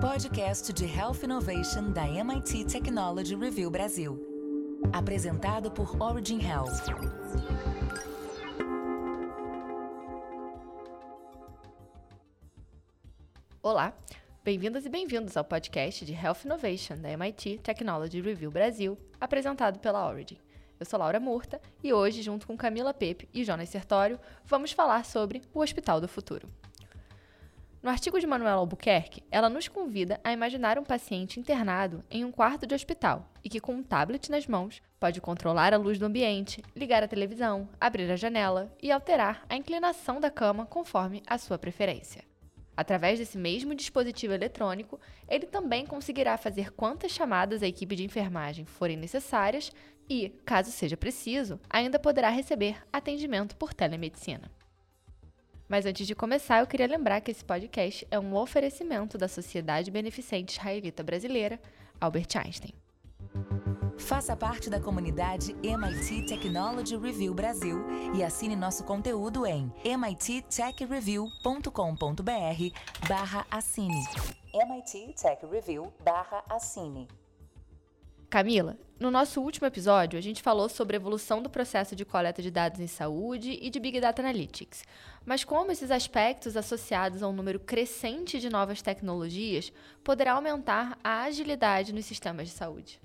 Podcast de Health Innovation da MIT Technology Review Brasil. Apresentado por Origin Health. Olá, bem-vindas e bem-vindos ao podcast de Health Innovation da MIT Technology Review Brasil, apresentado pela Origin. Eu sou Laura Murta e hoje, junto com Camila Pepe e Jonas Sertório, vamos falar sobre o Hospital do Futuro. No artigo de Manuela Albuquerque, ela nos convida a imaginar um paciente internado em um quarto de hospital e que, com um tablet nas mãos, pode controlar a luz do ambiente, ligar a televisão, abrir a janela e alterar a inclinação da cama conforme a sua preferência. Através desse mesmo dispositivo eletrônico, ele também conseguirá fazer quantas chamadas à equipe de enfermagem forem necessárias e, caso seja preciso, ainda poderá receber atendimento por telemedicina. Mas antes de começar, eu queria lembrar que esse podcast é um oferecimento da Sociedade Beneficente Israelita Brasileira, Albert Einstein. Faça parte da comunidade MIT Technology Review Brasil e assine nosso conteúdo em mittechreview.com.br barra assine. MIT Tech Review barra assine. Camila, no nosso último episódio, a gente falou sobre a evolução do processo de coleta de dados em saúde e de Big Data Analytics. Mas como esses aspectos associados a um número crescente de novas tecnologias poderá aumentar a agilidade nos sistemas de saúde?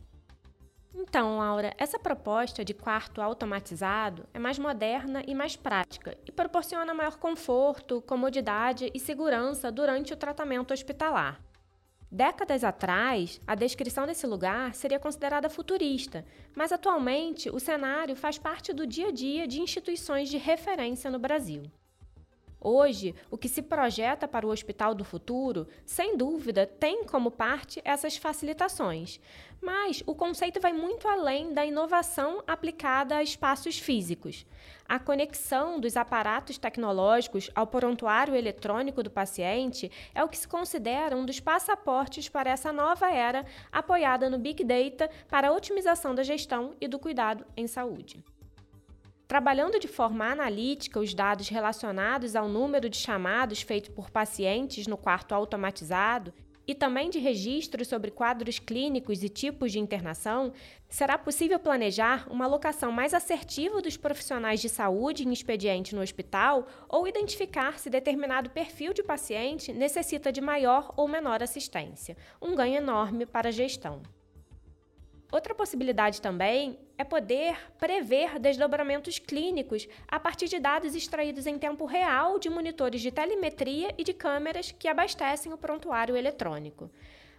Então, Laura, essa proposta de quarto automatizado é mais moderna e mais prática e proporciona maior conforto, comodidade e segurança durante o tratamento hospitalar. Décadas atrás, a descrição desse lugar seria considerada futurista, mas atualmente o cenário faz parte do dia a dia de instituições de referência no Brasil. Hoje, o que se projeta para o Hospital do Futuro, sem dúvida, tem como parte essas facilitações. Mas o conceito vai muito além da inovação aplicada a espaços físicos. A conexão dos aparatos tecnológicos ao prontuário eletrônico do paciente é o que se considera um dos passaportes para essa nova era apoiada no Big Data para a otimização da gestão e do cuidado em saúde. Trabalhando de forma analítica os dados relacionados ao número de chamados feitos por pacientes no quarto automatizado e também de registros sobre quadros clínicos e tipos de internação, será possível planejar uma alocação mais assertiva dos profissionais de saúde em expediente no hospital ou identificar se determinado perfil de paciente necessita de maior ou menor assistência, um ganho enorme para a gestão. Outra possibilidade também é poder prever desdobramentos clínicos a partir de dados extraídos em tempo real de monitores de telemetria e de câmeras que abastecem o prontuário eletrônico.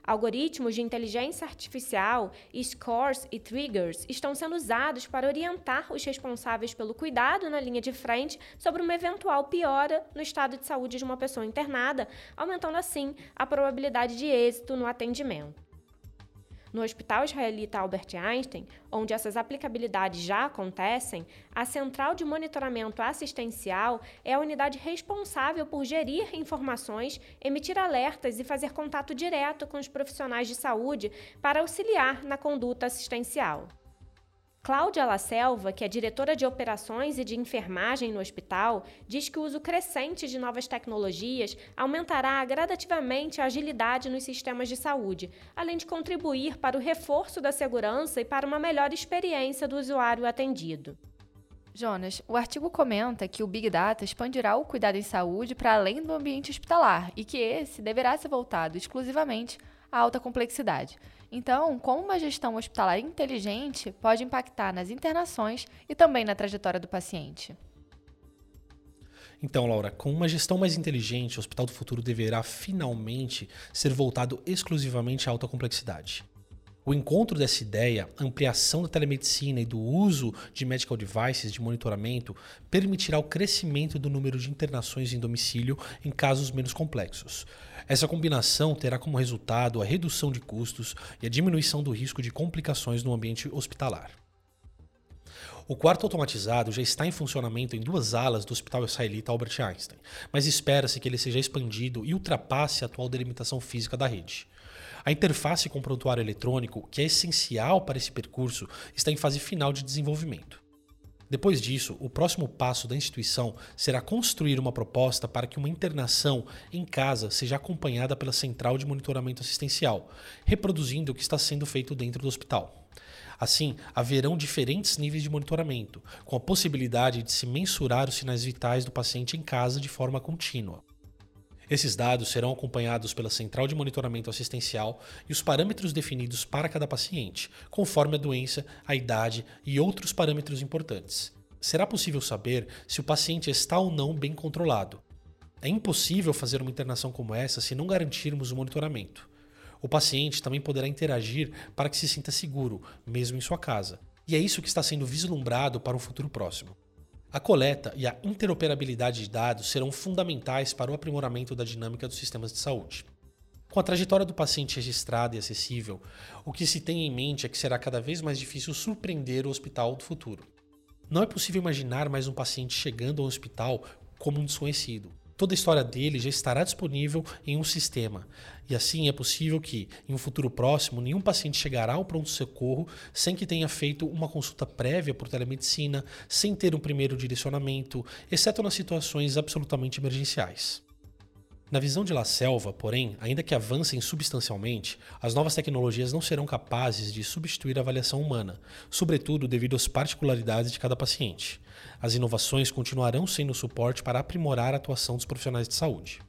Algoritmos de inteligência artificial, scores e triggers estão sendo usados para orientar os responsáveis pelo cuidado na linha de frente sobre uma eventual piora no estado de saúde de uma pessoa internada, aumentando assim a probabilidade de êxito no atendimento. No Hospital Israelita Albert Einstein, onde essas aplicabilidades já acontecem, a Central de Monitoramento Assistencial é a unidade responsável por gerir informações, emitir alertas e fazer contato direto com os profissionais de saúde para auxiliar na conduta assistencial. Cláudia La Selva, que é diretora de operações e de enfermagem no hospital, diz que o uso crescente de novas tecnologias aumentará gradativamente a agilidade nos sistemas de saúde, além de contribuir para o reforço da segurança e para uma melhor experiência do usuário atendido. Jonas, o artigo comenta que o Big Data expandirá o cuidado em saúde para além do ambiente hospitalar e que esse deverá ser voltado exclusivamente à alta complexidade. Então, como uma gestão hospitalar inteligente pode impactar nas internações e também na trajetória do paciente? Então, Laura, com uma gestão mais inteligente, o Hospital do Futuro deverá finalmente ser voltado exclusivamente à alta complexidade. O encontro dessa ideia, ampliação da telemedicina e do uso de medical devices de monitoramento permitirá o crescimento do número de internações em domicílio em casos menos complexos. Essa combinação terá como resultado a redução de custos e a diminuição do risco de complicações no ambiente hospitalar. O quarto automatizado já está em funcionamento em duas alas do Hospital Israelita Albert Einstein, mas espera-se que ele seja expandido e ultrapasse a atual delimitação física da rede. A interface com o prontuário eletrônico, que é essencial para esse percurso, está em fase final de desenvolvimento. Depois disso, o próximo passo da instituição será construir uma proposta para que uma internação em casa seja acompanhada pela central de monitoramento assistencial, reproduzindo o que está sendo feito dentro do hospital. Assim, haverão diferentes níveis de monitoramento, com a possibilidade de se mensurar os sinais vitais do paciente em casa de forma contínua. Esses dados serão acompanhados pela central de monitoramento assistencial e os parâmetros definidos para cada paciente, conforme a doença, a idade e outros parâmetros importantes. Será possível saber se o paciente está ou não bem controlado. É impossível fazer uma internação como essa se não garantirmos o monitoramento. O paciente também poderá interagir para que se sinta seguro, mesmo em sua casa. E é isso que está sendo vislumbrado para um futuro próximo. A coleta e a interoperabilidade de dados serão fundamentais para o aprimoramento da dinâmica dos sistemas de saúde. Com a trajetória do paciente registrada e acessível, o que se tem em mente é que será cada vez mais difícil surpreender o hospital do futuro. Não é possível imaginar mais um paciente chegando ao hospital como um desconhecido toda a história dele já estará disponível em um sistema. E assim é possível que, em um futuro próximo, nenhum paciente chegará ao pronto-socorro sem que tenha feito uma consulta prévia por telemedicina, sem ter um primeiro direcionamento, exceto nas situações absolutamente emergenciais. Na visão de La Selva, porém, ainda que avancem substancialmente, as novas tecnologias não serão capazes de substituir a avaliação humana, sobretudo devido às particularidades de cada paciente. As inovações continuarão sendo suporte para aprimorar a atuação dos profissionais de saúde.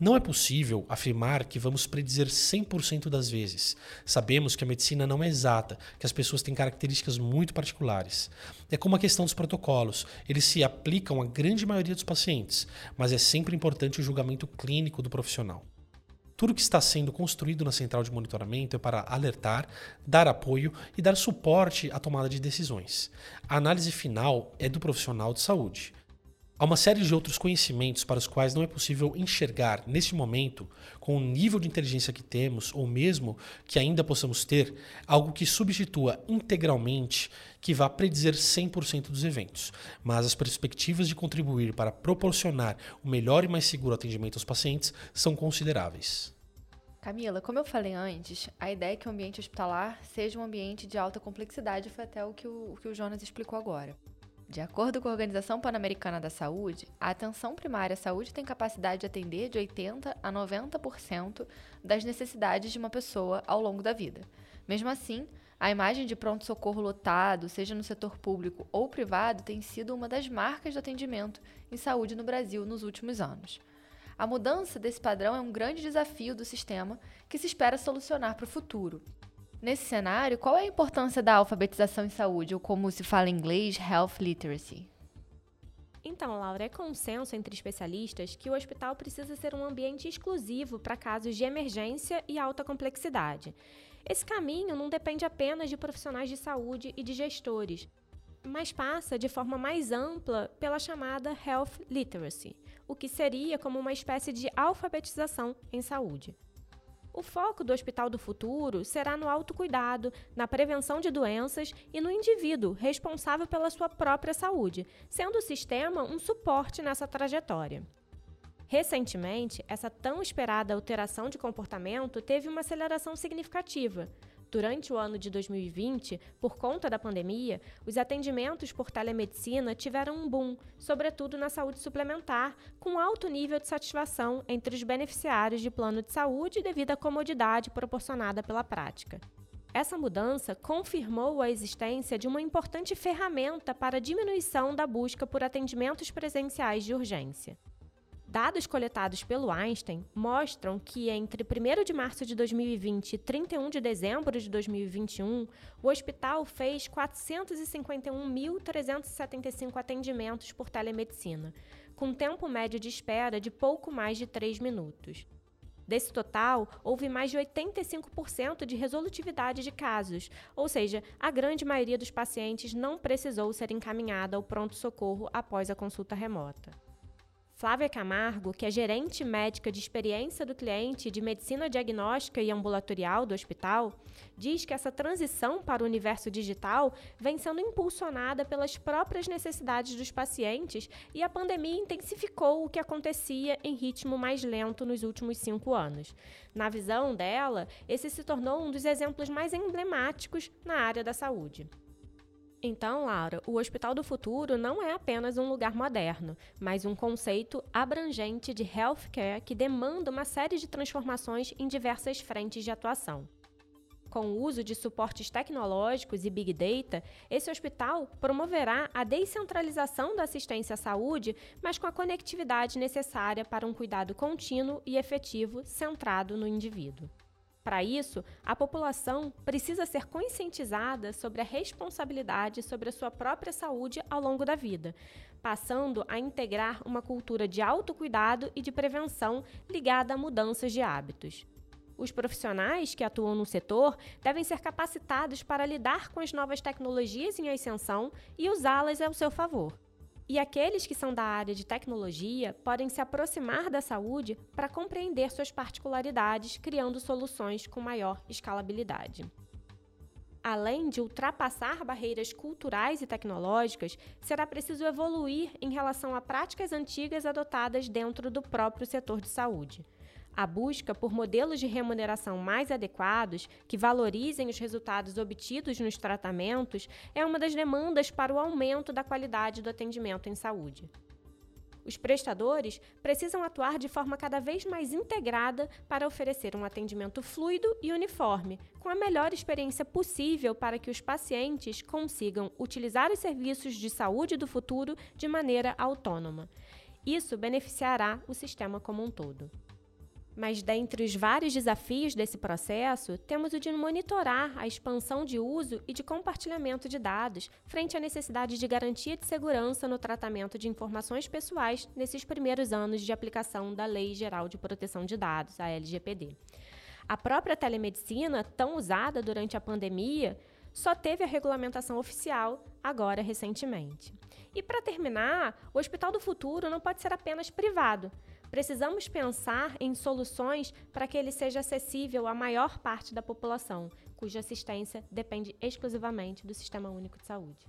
Não é possível afirmar que vamos predizer 100% das vezes. Sabemos que a medicina não é exata, que as pessoas têm características muito particulares. É como a questão dos protocolos, eles se aplicam à grande maioria dos pacientes, mas é sempre importante o julgamento clínico do profissional. Tudo que está sendo construído na central de monitoramento é para alertar, dar apoio e dar suporte à tomada de decisões. A análise final é do profissional de saúde. Há uma série de outros conhecimentos para os quais não é possível enxergar neste momento, com o nível de inteligência que temos, ou mesmo que ainda possamos ter, algo que substitua integralmente, que vá predizer 100% dos eventos. Mas as perspectivas de contribuir para proporcionar o melhor e mais seguro atendimento aos pacientes são consideráveis. Camila, como eu falei antes, a ideia é que o ambiente hospitalar seja um ambiente de alta complexidade foi até o que o, o que o Jonas explicou agora. De acordo com a Organização Pan-Americana da Saúde, a atenção primária à saúde tem capacidade de atender de 80% a 90% das necessidades de uma pessoa ao longo da vida. Mesmo assim, a imagem de pronto-socorro lotado, seja no setor público ou privado, tem sido uma das marcas de atendimento em saúde no Brasil nos últimos anos. A mudança desse padrão é um grande desafio do sistema que se espera solucionar para o futuro, Nesse cenário, qual é a importância da alfabetização em saúde, ou como se fala em inglês, health literacy? Então, Laura, é consenso entre especialistas que o hospital precisa ser um ambiente exclusivo para casos de emergência e alta complexidade. Esse caminho não depende apenas de profissionais de saúde e de gestores, mas passa de forma mais ampla pela chamada health literacy, o que seria como uma espécie de alfabetização em saúde. O foco do Hospital do Futuro será no autocuidado, na prevenção de doenças e no indivíduo responsável pela sua própria saúde, sendo o sistema um suporte nessa trajetória. Recentemente, essa tão esperada alteração de comportamento teve uma aceleração significativa. Durante o ano de 2020, por conta da pandemia, os atendimentos por telemedicina tiveram um boom, sobretudo na saúde suplementar, com alto nível de satisfação entre os beneficiários de plano de saúde devido à comodidade proporcionada pela prática. Essa mudança confirmou a existência de uma importante ferramenta para a diminuição da busca por atendimentos presenciais de urgência. Dados coletados pelo Einstein mostram que entre 1 de março de 2020 e 31 de dezembro de 2021, o hospital fez 451.375 atendimentos por telemedicina, com tempo médio de espera de pouco mais de 3 minutos. Desse total, houve mais de 85% de resolutividade de casos, ou seja, a grande maioria dos pacientes não precisou ser encaminhada ao pronto-socorro após a consulta remota. Flávia Camargo, que é gerente médica de experiência do cliente de medicina diagnóstica e ambulatorial do hospital, diz que essa transição para o universo digital vem sendo impulsionada pelas próprias necessidades dos pacientes e a pandemia intensificou o que acontecia em ritmo mais lento nos últimos cinco anos. Na visão dela, esse se tornou um dos exemplos mais emblemáticos na área da saúde. Então, Laura, o Hospital do Futuro não é apenas um lugar moderno, mas um conceito abrangente de healthcare que demanda uma série de transformações em diversas frentes de atuação. Com o uso de suportes tecnológicos e Big Data, esse hospital promoverá a descentralização da assistência à saúde, mas com a conectividade necessária para um cuidado contínuo e efetivo centrado no indivíduo. Para isso, a população precisa ser conscientizada sobre a responsabilidade sobre a sua própria saúde ao longo da vida, passando a integrar uma cultura de autocuidado e de prevenção ligada a mudanças de hábitos. Os profissionais que atuam no setor devem ser capacitados para lidar com as novas tecnologias em ascensão e usá-las ao seu favor. E aqueles que são da área de tecnologia podem se aproximar da saúde para compreender suas particularidades, criando soluções com maior escalabilidade. Além de ultrapassar barreiras culturais e tecnológicas, será preciso evoluir em relação a práticas antigas adotadas dentro do próprio setor de saúde. A busca por modelos de remuneração mais adequados, que valorizem os resultados obtidos nos tratamentos, é uma das demandas para o aumento da qualidade do atendimento em saúde. Os prestadores precisam atuar de forma cada vez mais integrada para oferecer um atendimento fluido e uniforme, com a melhor experiência possível para que os pacientes consigam utilizar os serviços de saúde do futuro de maneira autônoma. Isso beneficiará o sistema como um todo. Mas dentre os vários desafios desse processo, temos o de monitorar a expansão de uso e de compartilhamento de dados frente à necessidade de garantia de segurança no tratamento de informações pessoais nesses primeiros anos de aplicação da Lei Geral de Proteção de Dados, a LGPD. A própria telemedicina, tão usada durante a pandemia, só teve a regulamentação oficial agora recentemente. E para terminar, o Hospital do Futuro não pode ser apenas privado. Precisamos pensar em soluções para que ele seja acessível à maior parte da população, cuja assistência depende exclusivamente do Sistema Único de Saúde.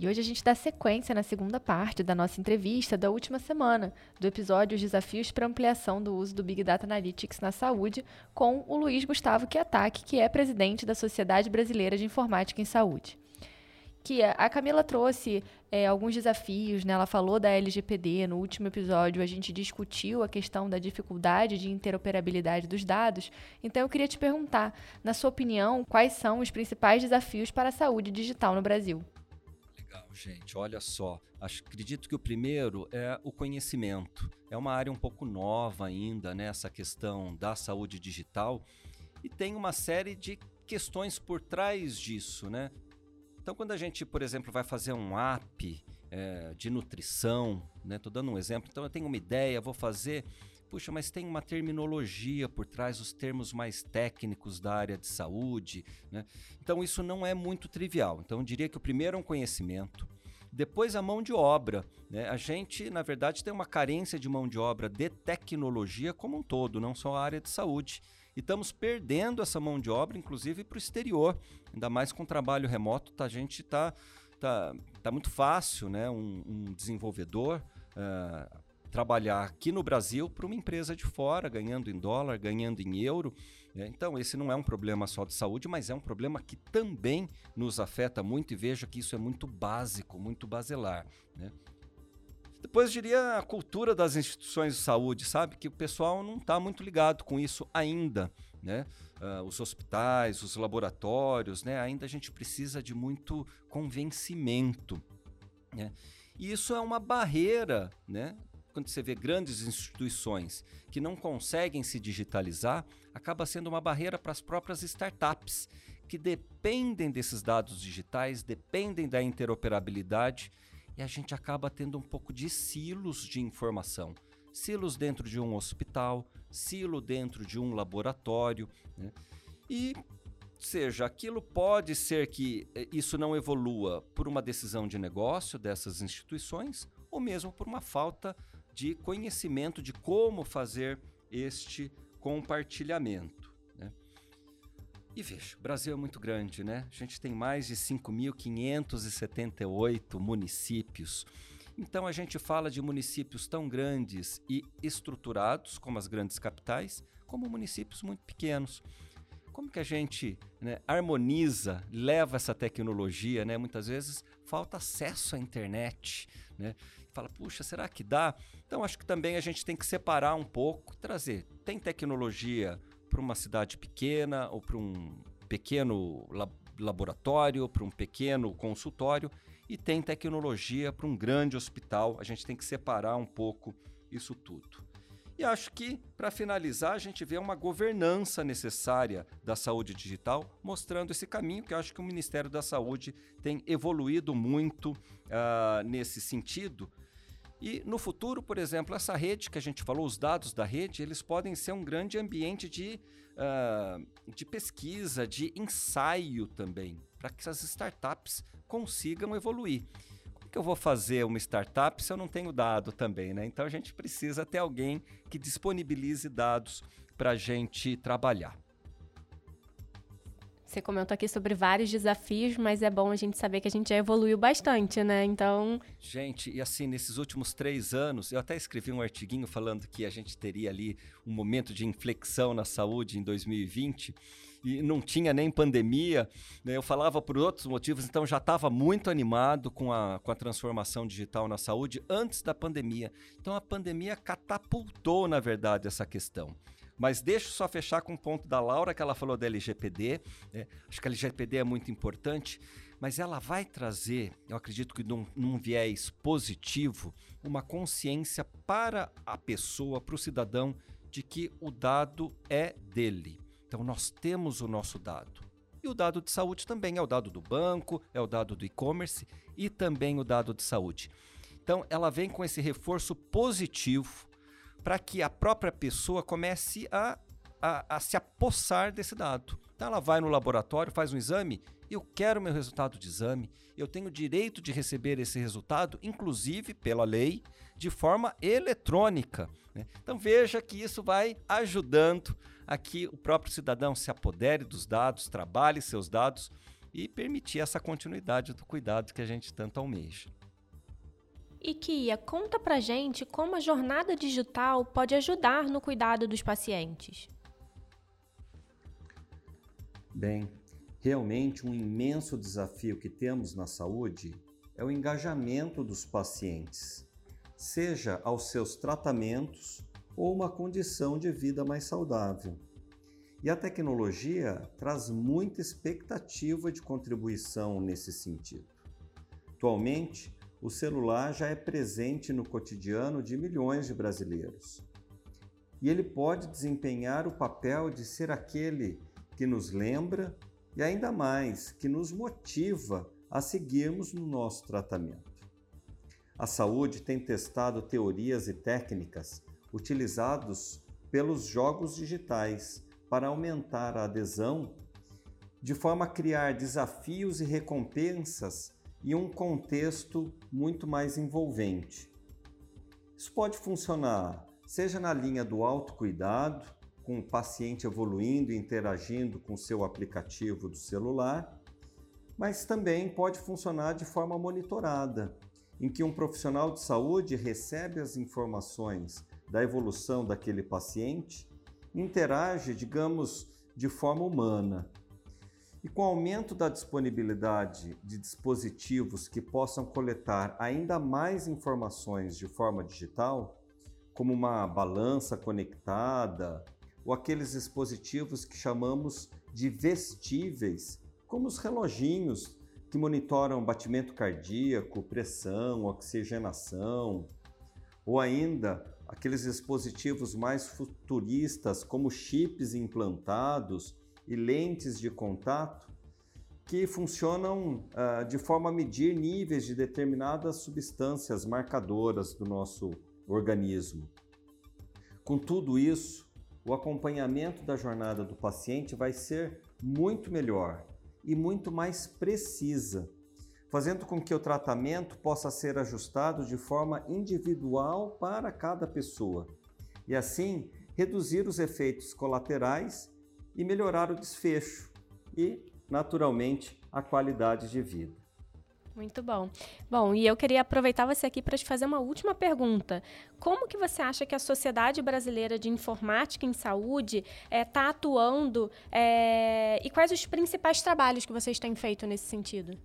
E hoje a gente dá sequência na segunda parte da nossa entrevista da última semana, do episódio Os Desafios para Ampliação do Uso do Big Data Analytics na Saúde, com o Luiz Gustavo Kiataki, que é presidente da Sociedade Brasileira de Informática em Saúde que a Camila trouxe é, alguns desafios, né? Ela falou da LGPD no último episódio, a gente discutiu a questão da dificuldade de interoperabilidade dos dados. Então eu queria te perguntar, na sua opinião, quais são os principais desafios para a saúde digital no Brasil? Legal, gente. Olha só, Acho, acredito que o primeiro é o conhecimento. É uma área um pouco nova ainda, né? Essa questão da saúde digital e tem uma série de questões por trás disso, né? Então, quando a gente, por exemplo, vai fazer um app é, de nutrição, né? Tô dando um exemplo. Então, eu tenho uma ideia, vou fazer. Puxa, mas tem uma terminologia por trás, os termos mais técnicos da área de saúde, né? Então, isso não é muito trivial. Então, eu diria que o primeiro é um conhecimento. Depois a mão de obra. Né? A gente, na verdade, tem uma carência de mão de obra de tecnologia como um todo, não só a área de saúde. E estamos perdendo essa mão de obra, inclusive, para o exterior. Ainda mais com trabalho remoto, tá, a gente está tá, tá muito fácil, né? Um, um desenvolvedor uh, trabalhar aqui no Brasil para uma empresa de fora, ganhando em dólar, ganhando em euro. Né? Então, esse não é um problema só de saúde, mas é um problema que também nos afeta muito e veja que isso é muito básico, muito basilar. Né? Depois diria a cultura das instituições de saúde, sabe? Que o pessoal não está muito ligado com isso ainda. Né? Uh, os hospitais, os laboratórios, né? ainda a gente precisa de muito convencimento. Né? E isso é uma barreira, né? Quando você vê grandes instituições que não conseguem se digitalizar, acaba sendo uma barreira para as próprias startups, que dependem desses dados digitais, dependem da interoperabilidade e a gente acaba tendo um pouco de silos de informação. Silos dentro de um hospital, silo dentro de um laboratório. Né? E seja, aquilo pode ser que eh, isso não evolua por uma decisão de negócio dessas instituições ou mesmo por uma falta de conhecimento de como fazer este compartilhamento. E veja, o Brasil é muito grande, né? A gente tem mais de 5.578 municípios. Então a gente fala de municípios tão grandes e estruturados como as grandes capitais, como municípios muito pequenos. como que a gente né, harmoniza, leva essa tecnologia, né? Muitas vezes falta acesso à internet, né? Fala, puxa, será que dá? Então acho que também a gente tem que separar um pouco, trazer. Tem tecnologia para uma cidade pequena ou para um pequeno laboratório, para um pequeno consultório e tem tecnologia para um grande hospital. A gente tem que separar um pouco isso tudo. E acho que, para finalizar, a gente vê uma governança necessária da saúde digital, mostrando esse caminho que eu acho que o Ministério da Saúde tem evoluído muito uh, nesse sentido. E no futuro, por exemplo, essa rede que a gente falou, os dados da rede, eles podem ser um grande ambiente de, uh, de pesquisa, de ensaio também, para que essas startups consigam evoluir que eu vou fazer uma startup se eu não tenho dado também, né? Então a gente precisa ter alguém que disponibilize dados para a gente trabalhar. Você comentou aqui sobre vários desafios, mas é bom a gente saber que a gente já evoluiu bastante, né? Então. Gente, e assim, nesses últimos três anos, eu até escrevi um artiguinho falando que a gente teria ali um momento de inflexão na saúde em 2020 e não tinha nem pandemia. Né? Eu falava por outros motivos, então já estava muito animado com a, com a transformação digital na saúde antes da pandemia. Então a pandemia catapultou, na verdade, essa questão. Mas deixa só fechar com o ponto da Laura, que ela falou da LGPD. Né? Acho que a LGPD é muito importante, mas ela vai trazer, eu acredito que num, num viés positivo, uma consciência para a pessoa, para o cidadão, de que o dado é dele. Então nós temos o nosso dado. E o dado de saúde também é o dado do banco, é o dado do e-commerce e também o dado de saúde. Então ela vem com esse reforço positivo para que a própria pessoa comece a, a, a, se apossar desse dado. Então ela vai no laboratório, faz um exame, eu quero meu resultado de exame, eu tenho direito de receber esse resultado, inclusive pela lei, de forma eletrônica. Né? Então veja que isso vai ajudando a que o próprio cidadão se apodere dos dados, trabalhe seus dados e permitir essa continuidade do cuidado que a gente tanto almeja. E Kia, conta pra gente como a jornada digital pode ajudar no cuidado dos pacientes. Bem, realmente um imenso desafio que temos na saúde é o engajamento dos pacientes, seja aos seus tratamentos ou uma condição de vida mais saudável. E a tecnologia traz muita expectativa de contribuição nesse sentido. Atualmente, o celular já é presente no cotidiano de milhões de brasileiros. E ele pode desempenhar o papel de ser aquele que nos lembra e ainda mais que nos motiva a seguirmos no nosso tratamento. A saúde tem testado teorias e técnicas utilizados pelos jogos digitais para aumentar a adesão, de forma a criar desafios e recompensas em um contexto muito mais envolvente. Isso pode funcionar seja na linha do autocuidado, com o paciente evoluindo e interagindo com seu aplicativo do celular, mas também pode funcionar de forma monitorada, em que um profissional de saúde recebe as informações da evolução daquele paciente, interage, digamos, de forma humana. E com o aumento da disponibilidade de dispositivos que possam coletar ainda mais informações de forma digital, como uma balança conectada ou aqueles dispositivos que chamamos de vestíveis, como os reloginhos que monitoram batimento cardíaco, pressão, oxigenação, ou ainda aqueles dispositivos mais futuristas, como chips implantados e lentes de contato, que funcionam uh, de forma a medir níveis de determinadas substâncias marcadoras do nosso organismo. Com tudo isso, o acompanhamento da jornada do paciente vai ser muito melhor e muito mais precisa fazendo com que o tratamento possa ser ajustado de forma individual para cada pessoa e assim reduzir os efeitos colaterais e melhorar o desfecho e, naturalmente, a qualidade de vida. Muito bom. Bom, e eu queria aproveitar você aqui para te fazer uma última pergunta. Como que você acha que a Sociedade Brasileira de Informática em Saúde está é, atuando é, e quais os principais trabalhos que vocês têm feito nesse sentido?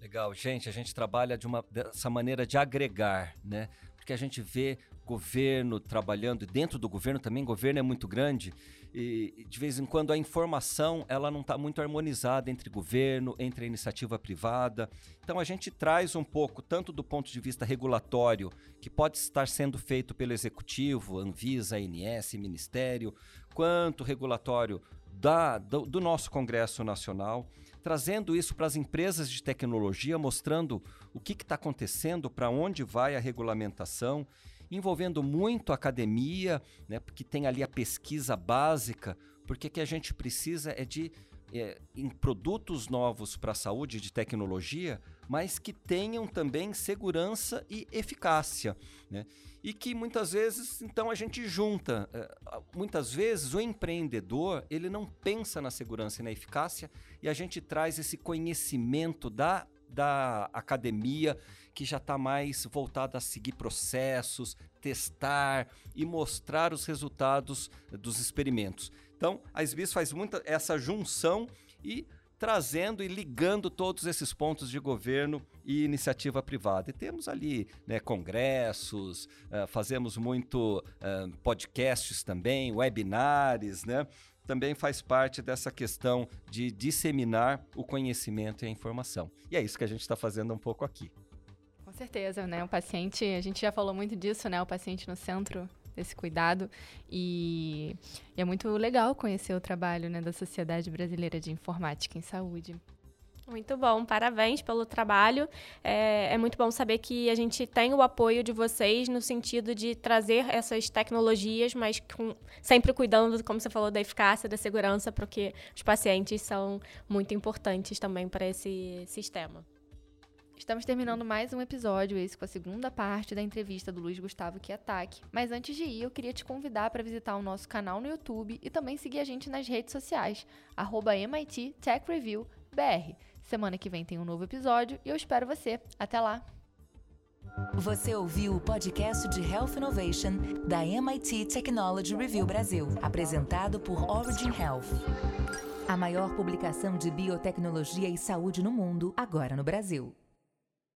Legal, gente, a gente trabalha de uma, dessa maneira de agregar, né? Porque a gente vê governo trabalhando, e dentro do governo também, governo é muito grande, e de vez em quando a informação ela não está muito harmonizada entre governo, entre a iniciativa privada. Então a gente traz um pouco, tanto do ponto de vista regulatório, que pode estar sendo feito pelo Executivo, Anvisa, ANS, Ministério, quanto regulatório da, do, do nosso Congresso Nacional trazendo isso para as empresas de tecnologia, mostrando o que está acontecendo, para onde vai a regulamentação, envolvendo muito a academia, né, porque tem ali a pesquisa básica, porque que a gente precisa é de é, em produtos novos para a saúde de tecnologia, mas que tenham também segurança e eficácia. Né? E que muitas vezes, então, a gente junta. É, muitas vezes o empreendedor ele não pensa na segurança e na eficácia, e a gente traz esse conhecimento da, da academia que já está mais voltada a seguir processos, testar e mostrar os resultados dos experimentos. Então, a SBIS faz muita essa junção e trazendo e ligando todos esses pontos de governo e iniciativa privada. E temos ali né, congressos, uh, fazemos muito uh, podcasts também, webinars, né? Também faz parte dessa questão de disseminar o conhecimento e a informação. E é isso que a gente está fazendo um pouco aqui. Com certeza, né? O paciente, a gente já falou muito disso, né? O paciente no centro desse cuidado. E, e é muito legal conhecer o trabalho né, da Sociedade Brasileira de Informática em Saúde. Muito bom, parabéns pelo trabalho. É, é, muito bom saber que a gente tem o apoio de vocês no sentido de trazer essas tecnologias, mas com, sempre cuidando, como você falou, da eficácia, da segurança, porque os pacientes são muito importantes também para esse sistema. Estamos terminando mais um episódio, esse com a segunda parte da entrevista do Luiz Gustavo Kiataki. Mas antes de ir, eu queria te convidar para visitar o nosso canal no YouTube e também seguir a gente nas redes sociais, arroba MIT Tech Review BR. Semana que vem tem um novo episódio e eu espero você. Até lá! Você ouviu o podcast de Health Innovation da MIT Technology Review Brasil, apresentado por Origin Health. A maior publicação de biotecnologia e saúde no mundo, agora no Brasil.